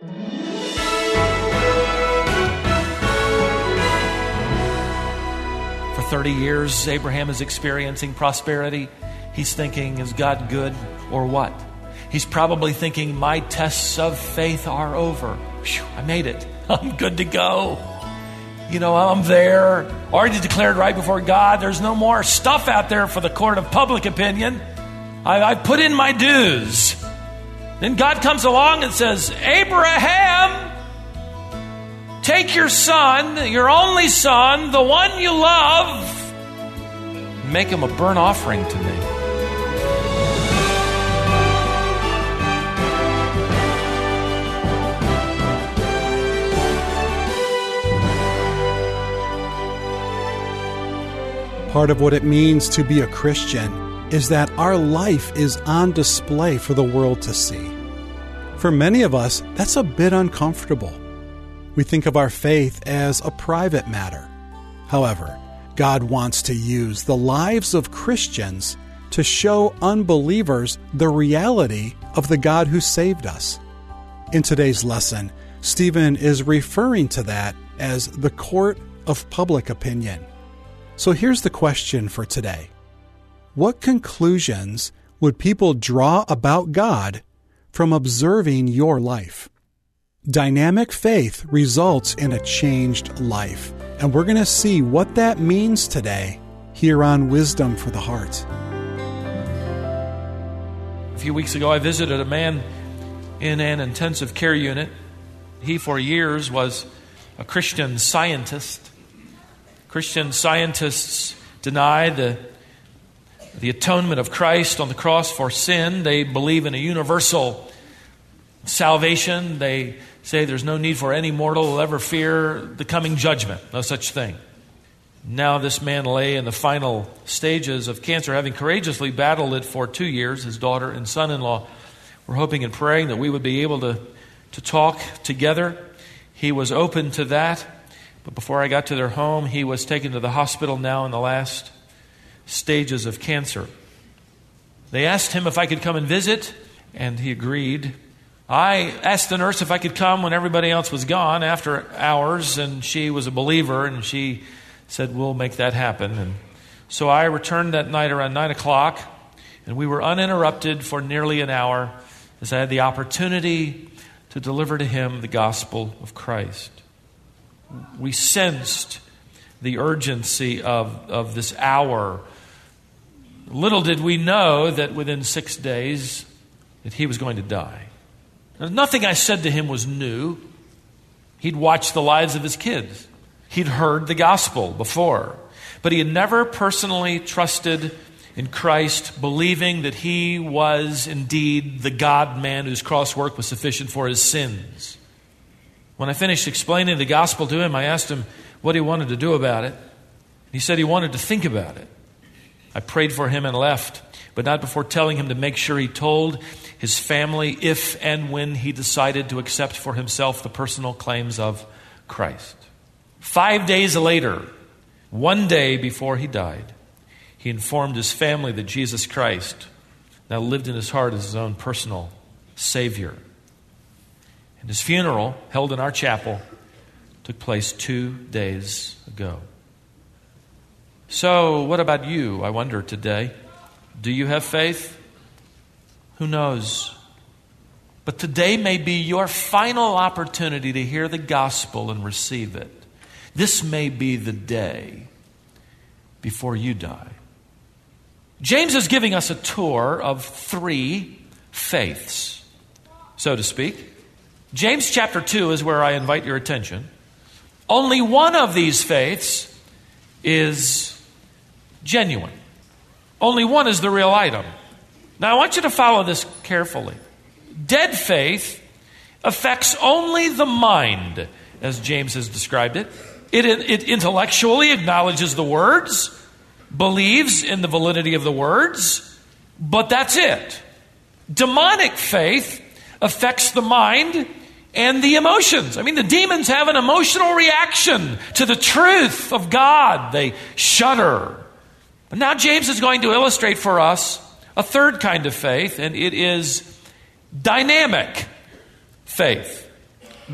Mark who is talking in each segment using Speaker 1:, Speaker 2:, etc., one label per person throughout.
Speaker 1: For 30 years, Abraham is experiencing prosperity. He's thinking, is God good or what? He's probably thinking, my tests of faith are over. Whew, I made it. I'm good to go. You know, I'm there, already declared right before God. There's no more stuff out there for the court of public opinion. I, I put in my dues. Then God comes along and says, Abraham, Take your son, your only son, the one you love, make him a burnt offering to me.
Speaker 2: Part of what it means to be a Christian is that our life is on display for the world to see. For many of us, that's a bit uncomfortable. We think of our faith as a private matter. However, God wants to use the lives of Christians to show unbelievers the reality of the God who saved us. In today's lesson, Stephen is referring to that as the court of public opinion. So here's the question for today What conclusions would people draw about God from observing your life? Dynamic faith results in a changed life, and we're going to see what that means today here on Wisdom for the Heart.
Speaker 1: A few weeks ago, I visited a man in an intensive care unit. He, for years, was a Christian scientist Christian scientists deny the, the atonement of Christ on the cross for sin. They believe in a universal salvation. They say there's no need for any mortal will ever fear the coming judgment. No such thing. Now, this man lay in the final stages of cancer, having courageously battled it for two years. His daughter and son in law were hoping and praying that we would be able to, to talk together. He was open to that. But before I got to their home, he was taken to the hospital now in the last stages of cancer. They asked him if I could come and visit, and he agreed. I asked the nurse if I could come when everybody else was gone after hours, and she was a believer, and she said, We'll make that happen. And so I returned that night around 9 o'clock, and we were uninterrupted for nearly an hour as I had the opportunity to deliver to him the gospel of Christ we sensed the urgency of, of this hour. Little did we know that within six days that he was going to die. Now, nothing I said to him was new. He'd watched the lives of his kids. He'd heard the gospel before. But he had never personally trusted in Christ, believing that he was indeed the God man whose cross work was sufficient for his sins. When I finished explaining the gospel to him, I asked him what he wanted to do about it. He said he wanted to think about it. I prayed for him and left, but not before telling him to make sure he told his family if and when he decided to accept for himself the personal claims of Christ. Five days later, one day before he died, he informed his family that Jesus Christ now lived in his heart as his own personal Savior. And his funeral, held in our chapel, took place two days ago. So, what about you, I wonder today? Do you have faith? Who knows? But today may be your final opportunity to hear the gospel and receive it. This may be the day before you die. James is giving us a tour of three faiths, so to speak. James chapter 2 is where I invite your attention. Only one of these faiths is genuine. Only one is the real item. Now, I want you to follow this carefully. Dead faith affects only the mind, as James has described it. It, it intellectually acknowledges the words, believes in the validity of the words, but that's it. Demonic faith affects the mind and the emotions. I mean, the demons have an emotional reaction to the truth of God, they shudder. But now, James is going to illustrate for us a third kind of faith, and it is dynamic faith.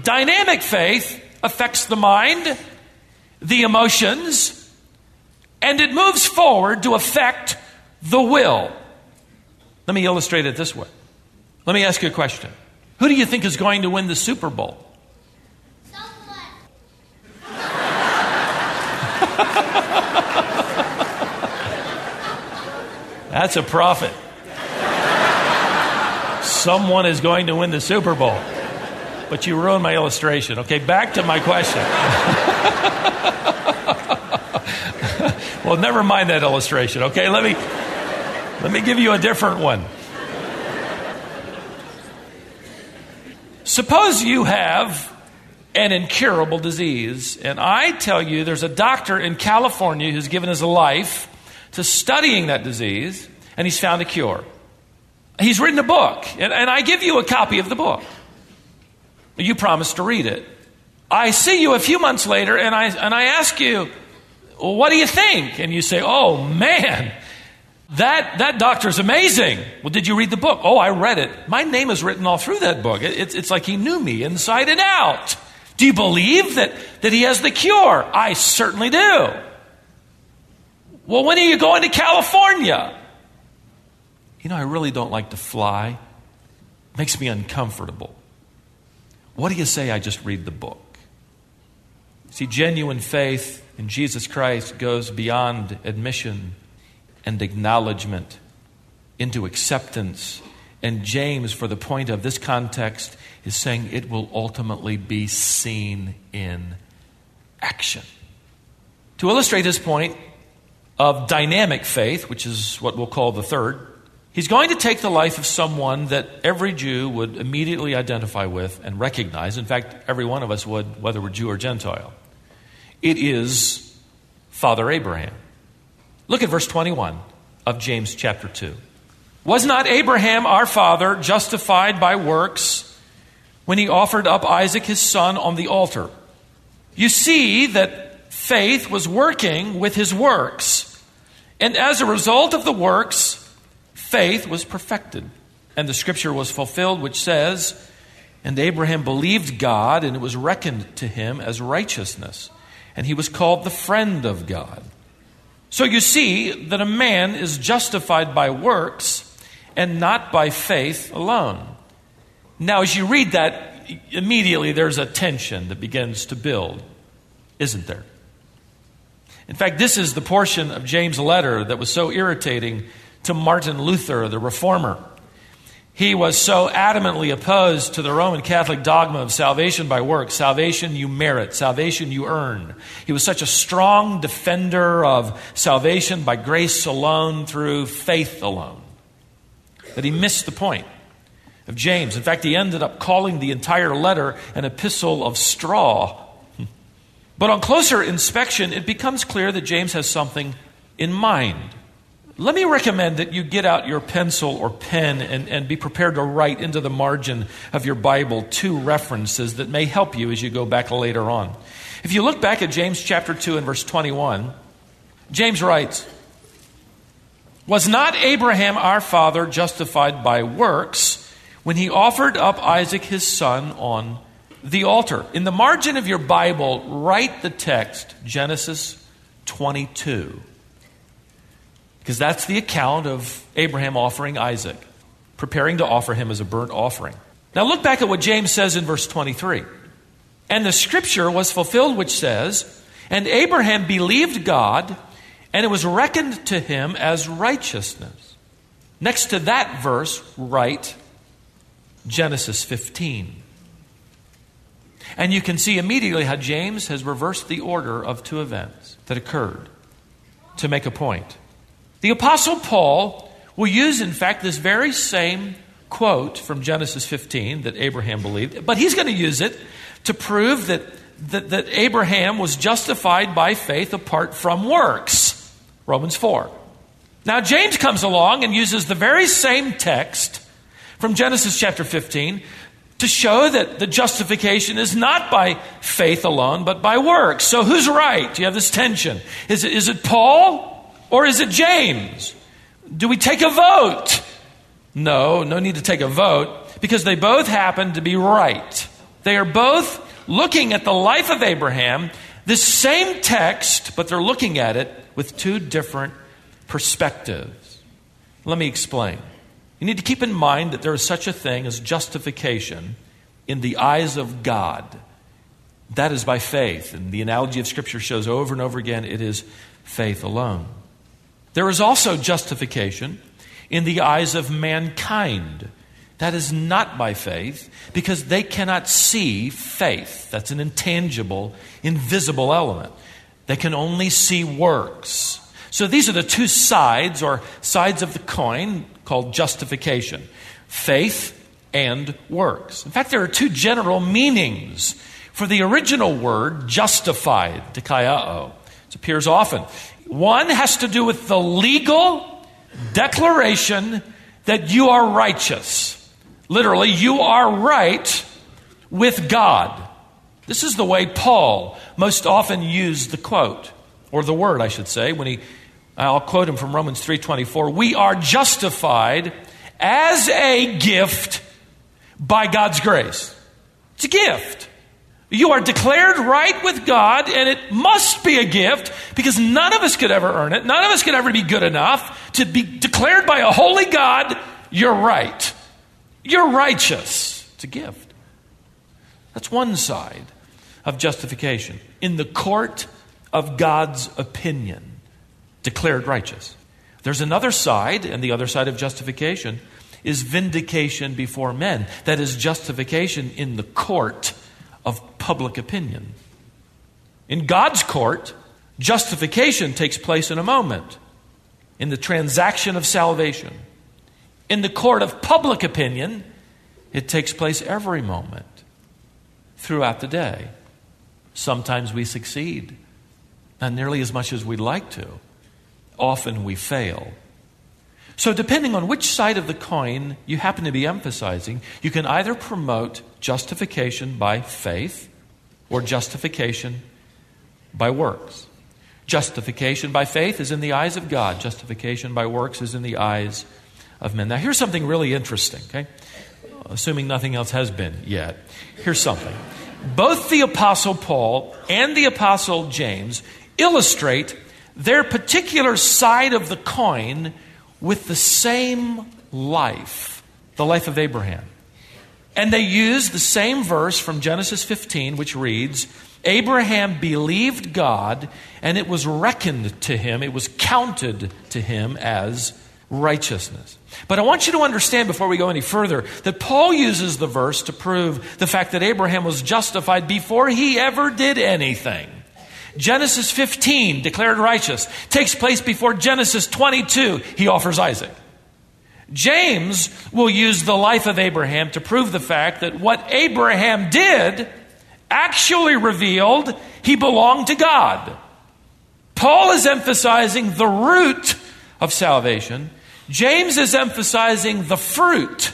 Speaker 1: Dynamic faith affects the mind, the emotions, and it moves forward to affect the will. Let me illustrate it this way. Let me ask you a question. Who do you think is going to win the Super Bowl? That's a prophet. Someone is going to win the Super Bowl. But you ruined my illustration. Okay, back to my question. well, never mind that illustration. Okay, let me let me give you a different one. Suppose you have an incurable disease, and I tell you there's a doctor in California who's given his life to studying that disease, and he's found a cure. He's written a book, and, and I give you a copy of the book. You promise to read it. I see you a few months later, and I, and I ask you, well, what do you think? And you say, oh man, that, that doctor's amazing. Well, did you read the book? Oh, I read it. My name is written all through that book. It, it's, it's like he knew me inside and out. Do you believe that, that he has the cure? I certainly do. Well, when are you going to California? You know, I really don't like to fly. It makes me uncomfortable. What do you say I just read the book? See, genuine faith in Jesus Christ goes beyond admission and acknowledgement into acceptance. And James, for the point of this context, is saying it will ultimately be seen in action. To illustrate his point of dynamic faith, which is what we'll call the third, he's going to take the life of someone that every Jew would immediately identify with and recognize. In fact, every one of us would, whether we're Jew or Gentile. It is Father Abraham. Look at verse 21 of James chapter 2. Was not Abraham our father justified by works when he offered up Isaac his son on the altar. You see that faith was working with his works, and as a result of the works, faith was perfected. And the scripture was fulfilled, which says, And Abraham believed God, and it was reckoned to him as righteousness, and he was called the friend of God. So you see that a man is justified by works and not by faith alone. Now, as you read that, immediately there's a tension that begins to build, isn't there? In fact, this is the portion of James' letter that was so irritating to Martin Luther, the reformer. He was so adamantly opposed to the Roman Catholic dogma of salvation by works. Salvation you merit, salvation you earn. He was such a strong defender of salvation by grace alone through faith alone that he missed the point of James. In fact, he ended up calling the entire letter an epistle of straw. But on closer inspection, it becomes clear that James has something in mind. Let me recommend that you get out your pencil or pen and, and be prepared to write into the margin of your Bible two references that may help you as you go back later on. If you look back at James chapter 2 and verse 21, James writes, Was not Abraham our father justified by works? when he offered up Isaac his son on the altar. In the margin of your Bible, write the text Genesis 22. Because that's the account of Abraham offering Isaac, preparing to offer him as a burnt offering. Now look back at what James says in verse 23. And the scripture was fulfilled, which says, And Abraham believed God, and it was reckoned to him as righteousness. Next to that verse, write Genesis 15. And you can see immediately how James has reversed the order of two events that occurred to make a point. The Apostle Paul will use, in fact, this very same quote from Genesis 15 that Abraham believed, but he's going to use it to prove that, that, that Abraham was justified by faith apart from works. Romans 4. Now, James comes along and uses the very same text from Genesis chapter 15 to show that the justification is not by faith alone, but by works. So who's right? You have this tension. Is it, is it Paul or is it James? Do we take a vote? No, no need to take a vote because they both happen to be right. They are both looking at the life of Abraham, this same text, but they're looking at it with two different perspectives. Let me explain. You need to keep in mind that there is such a thing as justification in the eyes of God. That is by faith. And the analogy of Scripture shows over and over again it is faith alone. There is also justification in the eyes of mankind. That is not by faith because they cannot see faith. That's an intangible, invisible element. They can only see works. So these are the two sides or sides of the coin called justification faith and works. In fact, there are two general meanings for the original word justified, dikaiao. It appears often. One has to do with the legal declaration that you are righteous. Literally, you are right with God. This is the way Paul most often used the quote, or the word, I should say, when he, I'll quote him from Romans 3.24, we are justified as a gift by God's grace. It's a gift. You are declared right with God, and it must be a gift because none of us could ever earn it. None of us could ever be good enough to be declared by a holy God, you're right. You're righteous. It's a gift. That's one side of justification. In the court of God's opinion, declared righteous. There's another side, and the other side of justification is vindication before men. That is justification in the court of public opinion. In God's court, justification takes place in a moment, in the transaction of salvation. In the court of public opinion, it takes place every moment throughout the day. Sometimes we succeed, not nearly as much as we'd like to. Often we fail. So, depending on which side of the coin you happen to be emphasizing, you can either promote justification by faith or justification by works. Justification by faith is in the eyes of God, justification by works is in the eyes of men. Now, here's something really interesting, okay? Assuming nothing else has been yet. Here's something. Both the Apostle Paul and the Apostle James illustrate their particular side of the coin with the same life, the life of Abraham. And they use the same verse from Genesis 15, which reads Abraham believed God, and it was reckoned to him, it was counted to him as righteousness. But I want you to understand before we go any further that Paul uses the verse to prove the fact that Abraham was justified before he ever did anything. Genesis 15, declared righteous, takes place before Genesis 22, he offers Isaac. James will use the life of Abraham to prove the fact that what Abraham did actually revealed he belonged to God. Paul is emphasizing the root of salvation, James is emphasizing the fruit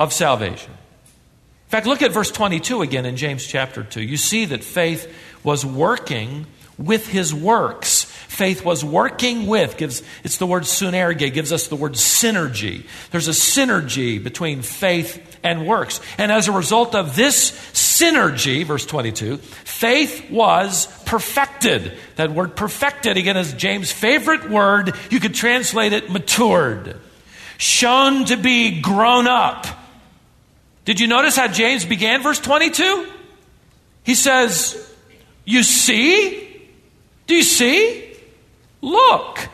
Speaker 1: of salvation. In fact, look at verse 22 again in James chapter 2. You see that faith was working with his works. Faith was working with, gives, it's the word sunerge, gives us the word synergy. There's a synergy between faith and works. And as a result of this synergy, verse 22, faith was perfected. That word perfected, again, is James' favorite word. You could translate it matured, shown to be grown up. Did you notice how James began verse 22? He says, You see? Do you see? Look.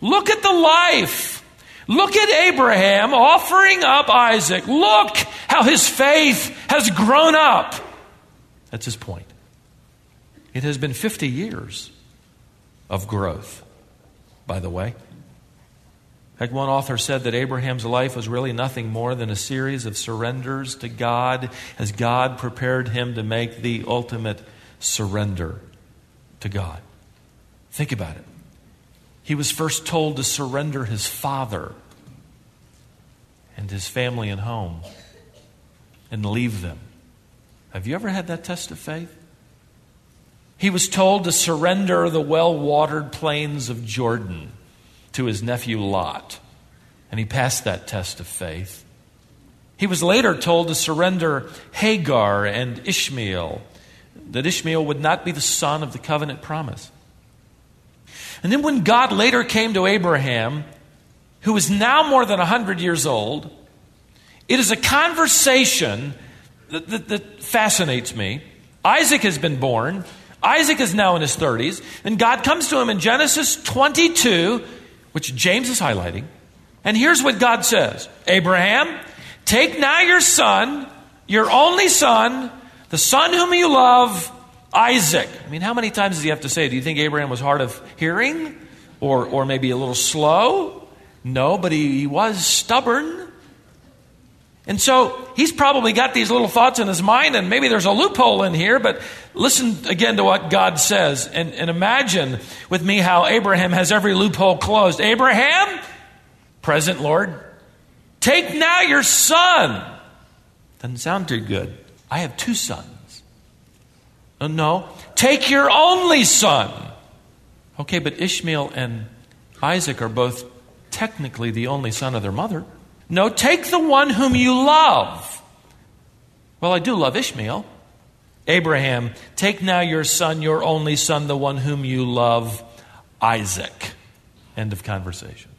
Speaker 1: Look at the life. Look at Abraham offering up Isaac. Look how his faith has grown up. That's his point. It has been 50 years of growth, by the way. Fact, one author said that Abraham's life was really nothing more than a series of surrenders to God as God prepared him to make the ultimate surrender to God. Think about it. He was first told to surrender his father and his family and home and leave them. Have you ever had that test of faith? He was told to surrender the well watered plains of Jordan to his nephew Lot, and he passed that test of faith. He was later told to surrender Hagar and Ishmael, that Ishmael would not be the son of the covenant promise. And then when God later came to Abraham, who is now more than 100 years old, it is a conversation that, that, that, fascinates me. Isaac has been born. Isaac is now in his 30s. And God comes to him in Genesis 22, which James is highlighting. And here's what God says Abraham, take now your son, your only son, the son whom you love, Isaac. I mean, how many times does he have to say? Do you think Abraham was hard of hearing? Or, or maybe a little slow? No, but he, he was stubborn. And so he's probably got these little thoughts in his mind, and maybe there's a loophole in here, but listen again to what God says and, and imagine with me how Abraham has every loophole closed. Abraham, present Lord, take now your son. Doesn't sound too good. I have two sons. Uh, no, take your only son. Okay, but Ishmael and Isaac are both technically the only son of their mother. No, take the one whom you love. Well, I do love Ishmael. Abraham, take now your son, your only son, the one whom you love, Isaac. End of conversation.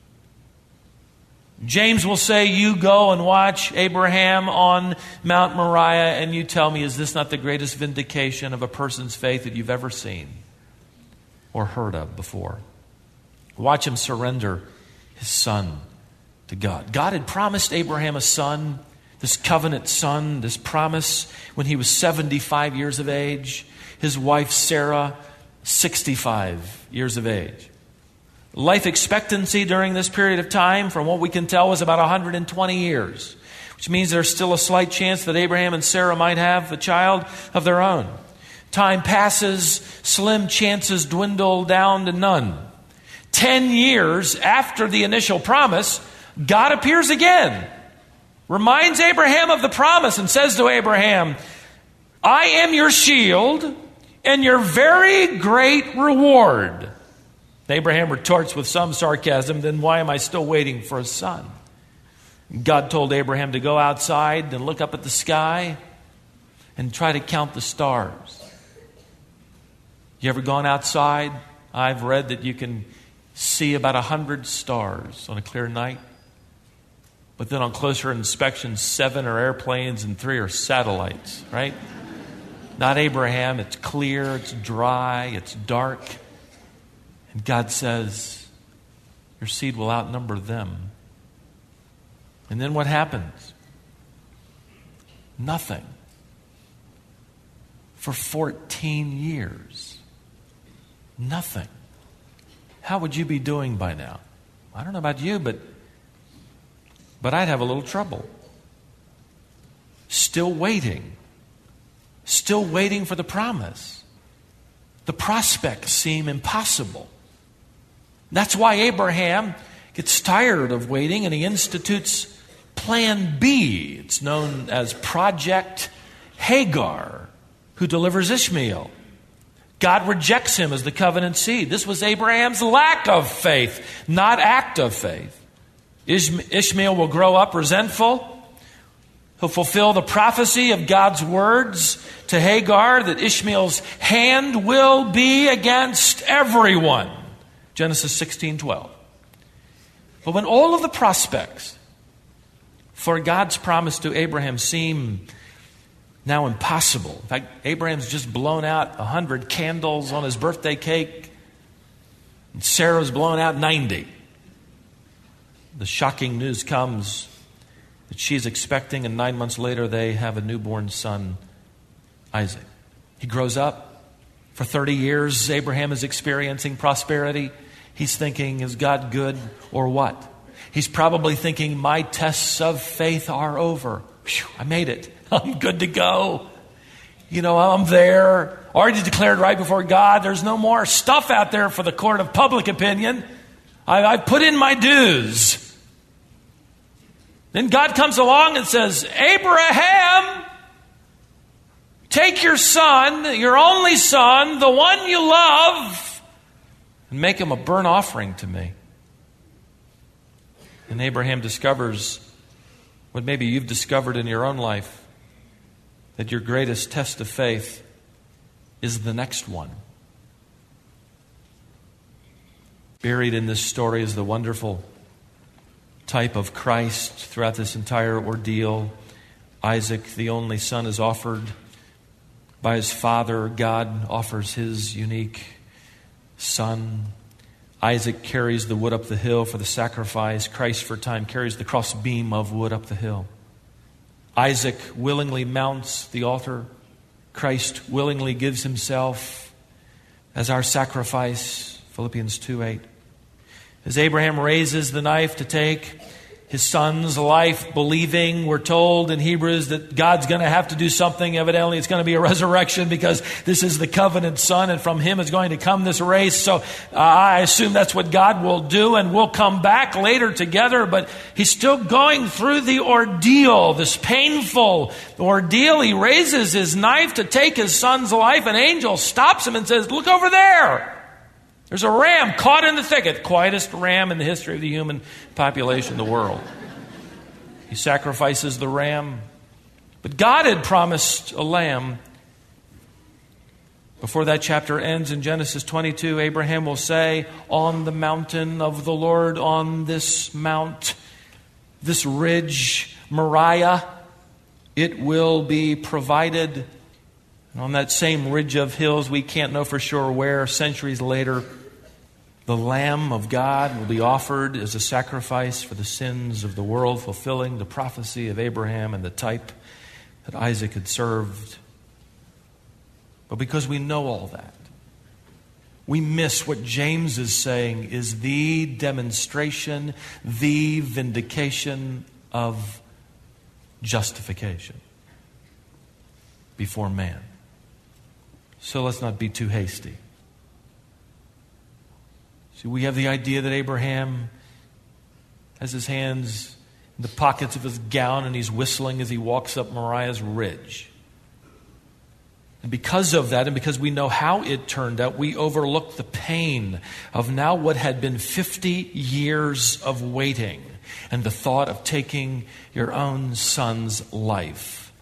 Speaker 1: James will say, You go and watch Abraham on Mount Moriah, and you tell me, is this not the greatest vindication of a person's faith that you've ever seen or heard of before? Watch him surrender his son to God. God had promised Abraham a son, this covenant son, this promise when he was 75 years of age, his wife Sarah, 65 years of age. Life expectancy during this period of time, from what we can tell, was about 120 years, which means there's still a slight chance that Abraham and Sarah might have a child of their own. Time passes, slim chances dwindle down to none. Ten years after the initial promise, God appears again, reminds Abraham of the promise, and says to Abraham, I am your shield and your very great reward. Abraham retorts with some sarcasm, then why am I still waiting for a son? God told Abraham to go outside and look up at the sky and try to count the stars. You ever gone outside? I've read that you can see about a hundred stars on a clear night. But then on closer inspection, seven are airplanes and three are satellites, right? Not Abraham. It's clear, it's dry, it's dark. And God says, Your seed will outnumber them. And then what happens? Nothing. For 14 years. Nothing. How would you be doing by now? I don't know about you, but but I'd have a little trouble. Still waiting. Still waiting for the promise. The prospects seem impossible. That's why Abraham gets tired of waiting and he institutes Plan B. It's known as Project Hagar, who delivers Ishmael. God rejects him as the covenant seed. This was Abraham's lack of faith, not act of faith. Ishmael will grow up resentful. He'll fulfill the prophecy of God's words to Hagar that Ishmael's hand will be against everyone. Genesis 16 12. But when all of the prospects for God's promise to Abraham seem now impossible, in fact, Abraham's just blown out 100 candles on his birthday cake, and Sarah's blown out 90. The shocking news comes that she's expecting, and nine months later, they have a newborn son, Isaac. He grows up. For 30 years, Abraham is experiencing prosperity. He's thinking, is God good or what? He's probably thinking, my tests of faith are over. Whew, I made it. I'm good to go. You know, I'm there. Already declared right before God. There's no more stuff out there for the court of public opinion. I, I put in my dues. Then God comes along and says, Abraham, take your son, your only son, the one you love, and make him a burnt offering to me. And Abraham discovers what maybe you've discovered in your own life that your greatest test of faith is the next one. Buried in this story is the wonderful type of Christ throughout this entire ordeal. Isaac, the only son, is offered by his father. God offers his unique son. Isaac carries the wood up the hill for the sacrifice. Christ, for time, carries the cross beam of wood up the hill. Isaac willingly mounts the altar. Christ willingly gives himself as our sacrifice. Philippians 2 8. As Abraham raises the knife to take his son's life, believing, we're told in Hebrews that God's going to have to do something. Evidently, it's going to be a resurrection because this is the covenant son, and from him is going to come this race. So uh, I assume that's what God will do, and we'll come back later together. But he's still going through the ordeal, this painful ordeal. He raises his knife to take his son's life. An angel stops him and says, Look over there. There's a ram caught in the thicket, quietest ram in the history of the human population, the world. He sacrifices the ram. But God had promised a lamb. Before that chapter ends in Genesis 22, Abraham will say, On the mountain of the Lord, on this mount, this ridge, Moriah, it will be provided. And on that same ridge of hills, we can't know for sure where, centuries later, the Lamb of God will be offered as a sacrifice for the sins of the world, fulfilling the prophecy of Abraham and the type that Isaac had served. But because we know all that, we miss what James is saying is the demonstration, the vindication of justification before man. So let's not be too hasty. See, we have the idea that Abraham has his hands in the pockets of his gown and he's whistling as he walks up Moriah's ridge. And because of that, and because we know how it turned out, we overlook the pain of now what had been 50 years of waiting and the thought of taking your own son's life.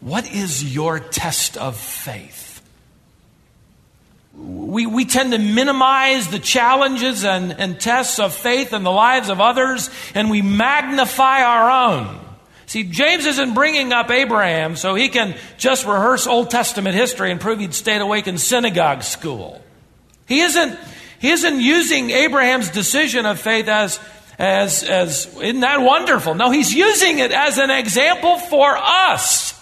Speaker 1: What is your test of faith? We, we tend to minimize the challenges and, and tests of faith in the lives of others, and we magnify our own. See, James isn't bringing up Abraham so he can just rehearse Old Testament history and prove he'd stayed awake in synagogue school. He isn't, he isn't using Abraham's decision of faith as, as, as, isn't that wonderful? No, he's using it as an example for us.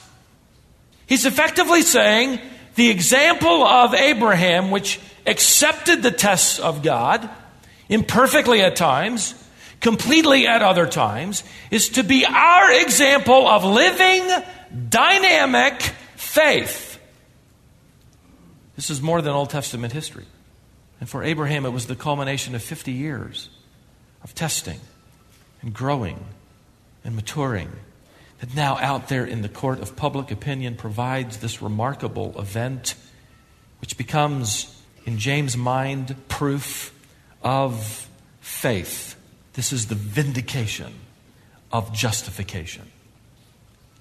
Speaker 1: He's effectively saying, the example of Abraham, which accepted the tests of God, imperfectly at times, completely at other times, is to be our example of living, dynamic faith. This is more than Old Testament history. And for Abraham, it was the culmination of 50 years of testing and growing and maturing that now out there in the court of public opinion provides this remarkable event, which becomes, in James' mind, proof of faith. This is the vindication of justification.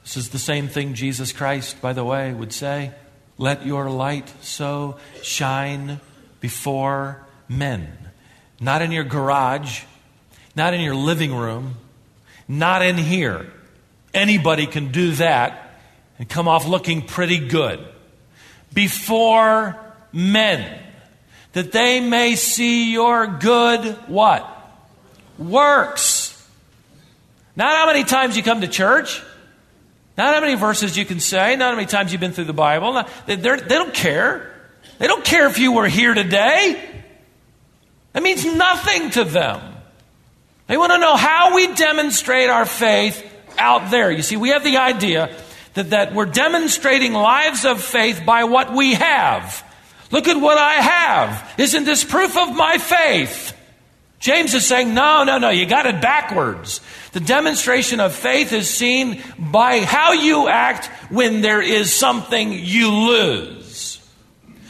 Speaker 1: This is the same thing Jesus Christ, by the way, would say Let your light so shine before men. Not in your garage, not in your living room, not in here Anybody can do that and come off looking pretty good before men, that they may see your good what? Works. Not how many times you come to church, not how many verses you can say, not how many times you've been through the Bible. Not, they don't care. They don't care if you were here today. That means nothing to them. They want to know how we demonstrate our faith out there. You see, we have the idea that, that we're demonstrating lives of faith by what we have. Look at what I have. Isn't this proof of my faith? James is saying, no, no, no, you got it backwards. The demonstration of faith is seen by how you act when there is something you lose,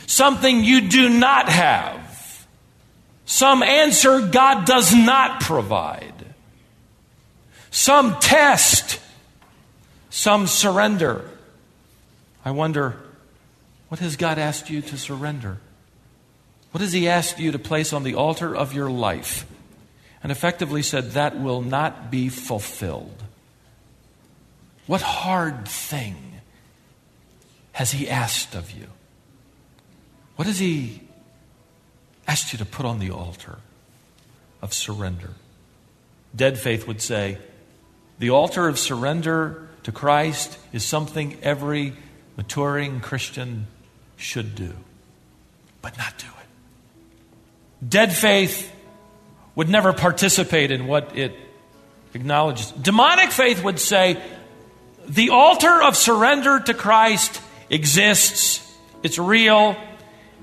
Speaker 1: something you do not have, some answer God does not provide. Some test, some surrender. I wonder, what has God asked you to surrender? What has He asked you to place on the altar of your life? And effectively said, that will not be fulfilled. What hard thing has He asked of you? What has He asked you to put on the altar of surrender? Dead faith would say, the altar of surrender to Christ is something every maturing Christian should do, but not do it. Dead faith would never participate in what it acknowledges. Demonic faith would say the altar of surrender to Christ exists, it's real,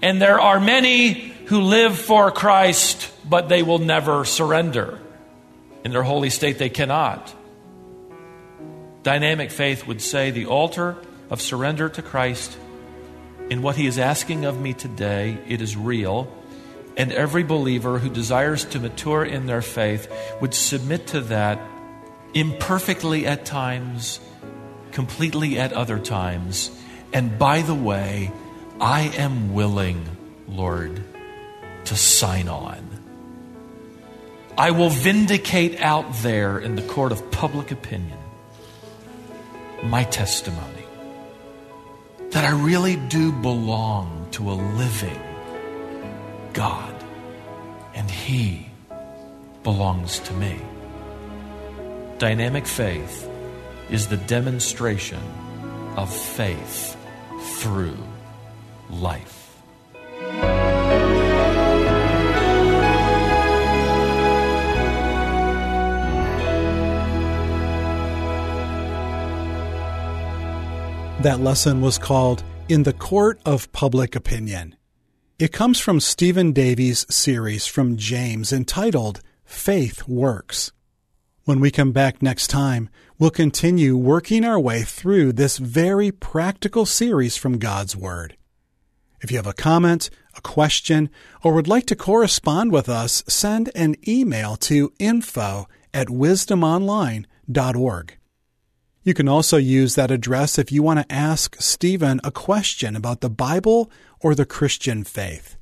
Speaker 1: and there are many who live for Christ, but they will never surrender. In their holy state, they cannot. Dynamic faith would say the altar of surrender to Christ in what He is asking of me today, it is real. And every believer who desires to mature in their faith would submit to that imperfectly at times, completely at other times. And by the way, I am willing, Lord, to sign on. I will vindicate out there in the court of public opinion my testimony that I really do belong to a living God and He belongs to me. Dynamic faith is the demonstration of faith through life.
Speaker 2: That lesson was called In the Court of Public Opinion. It comes from Stephen Davey's series from James entitled Faith Works. When we come back next time, we'll continue working our way through this very practical series from God's Word. If you have a comment, a question, or would like to correspond with us, send an email to info at wisdomonline.org. You can also use that address if you want to ask Stephen a question about the Bible or the Christian faith.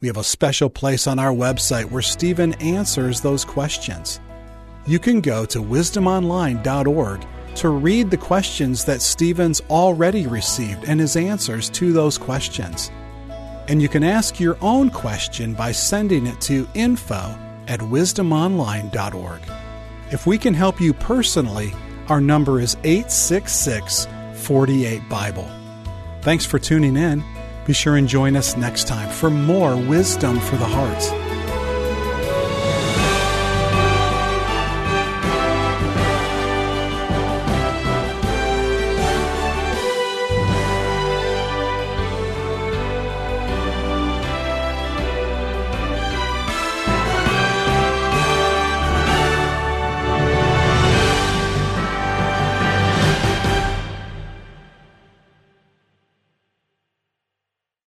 Speaker 2: We have a special place on our website where Stephen answers those questions. You can go to wisdomonline.org to read the questions that Stephen's already received and his answers to those questions. And you can ask your own question by sending it to info at wisdomonline.org. If we can help you personally, our number is 866 48 Bible. Thanks for tuning in. Be sure and join us next time for more wisdom for the hearts.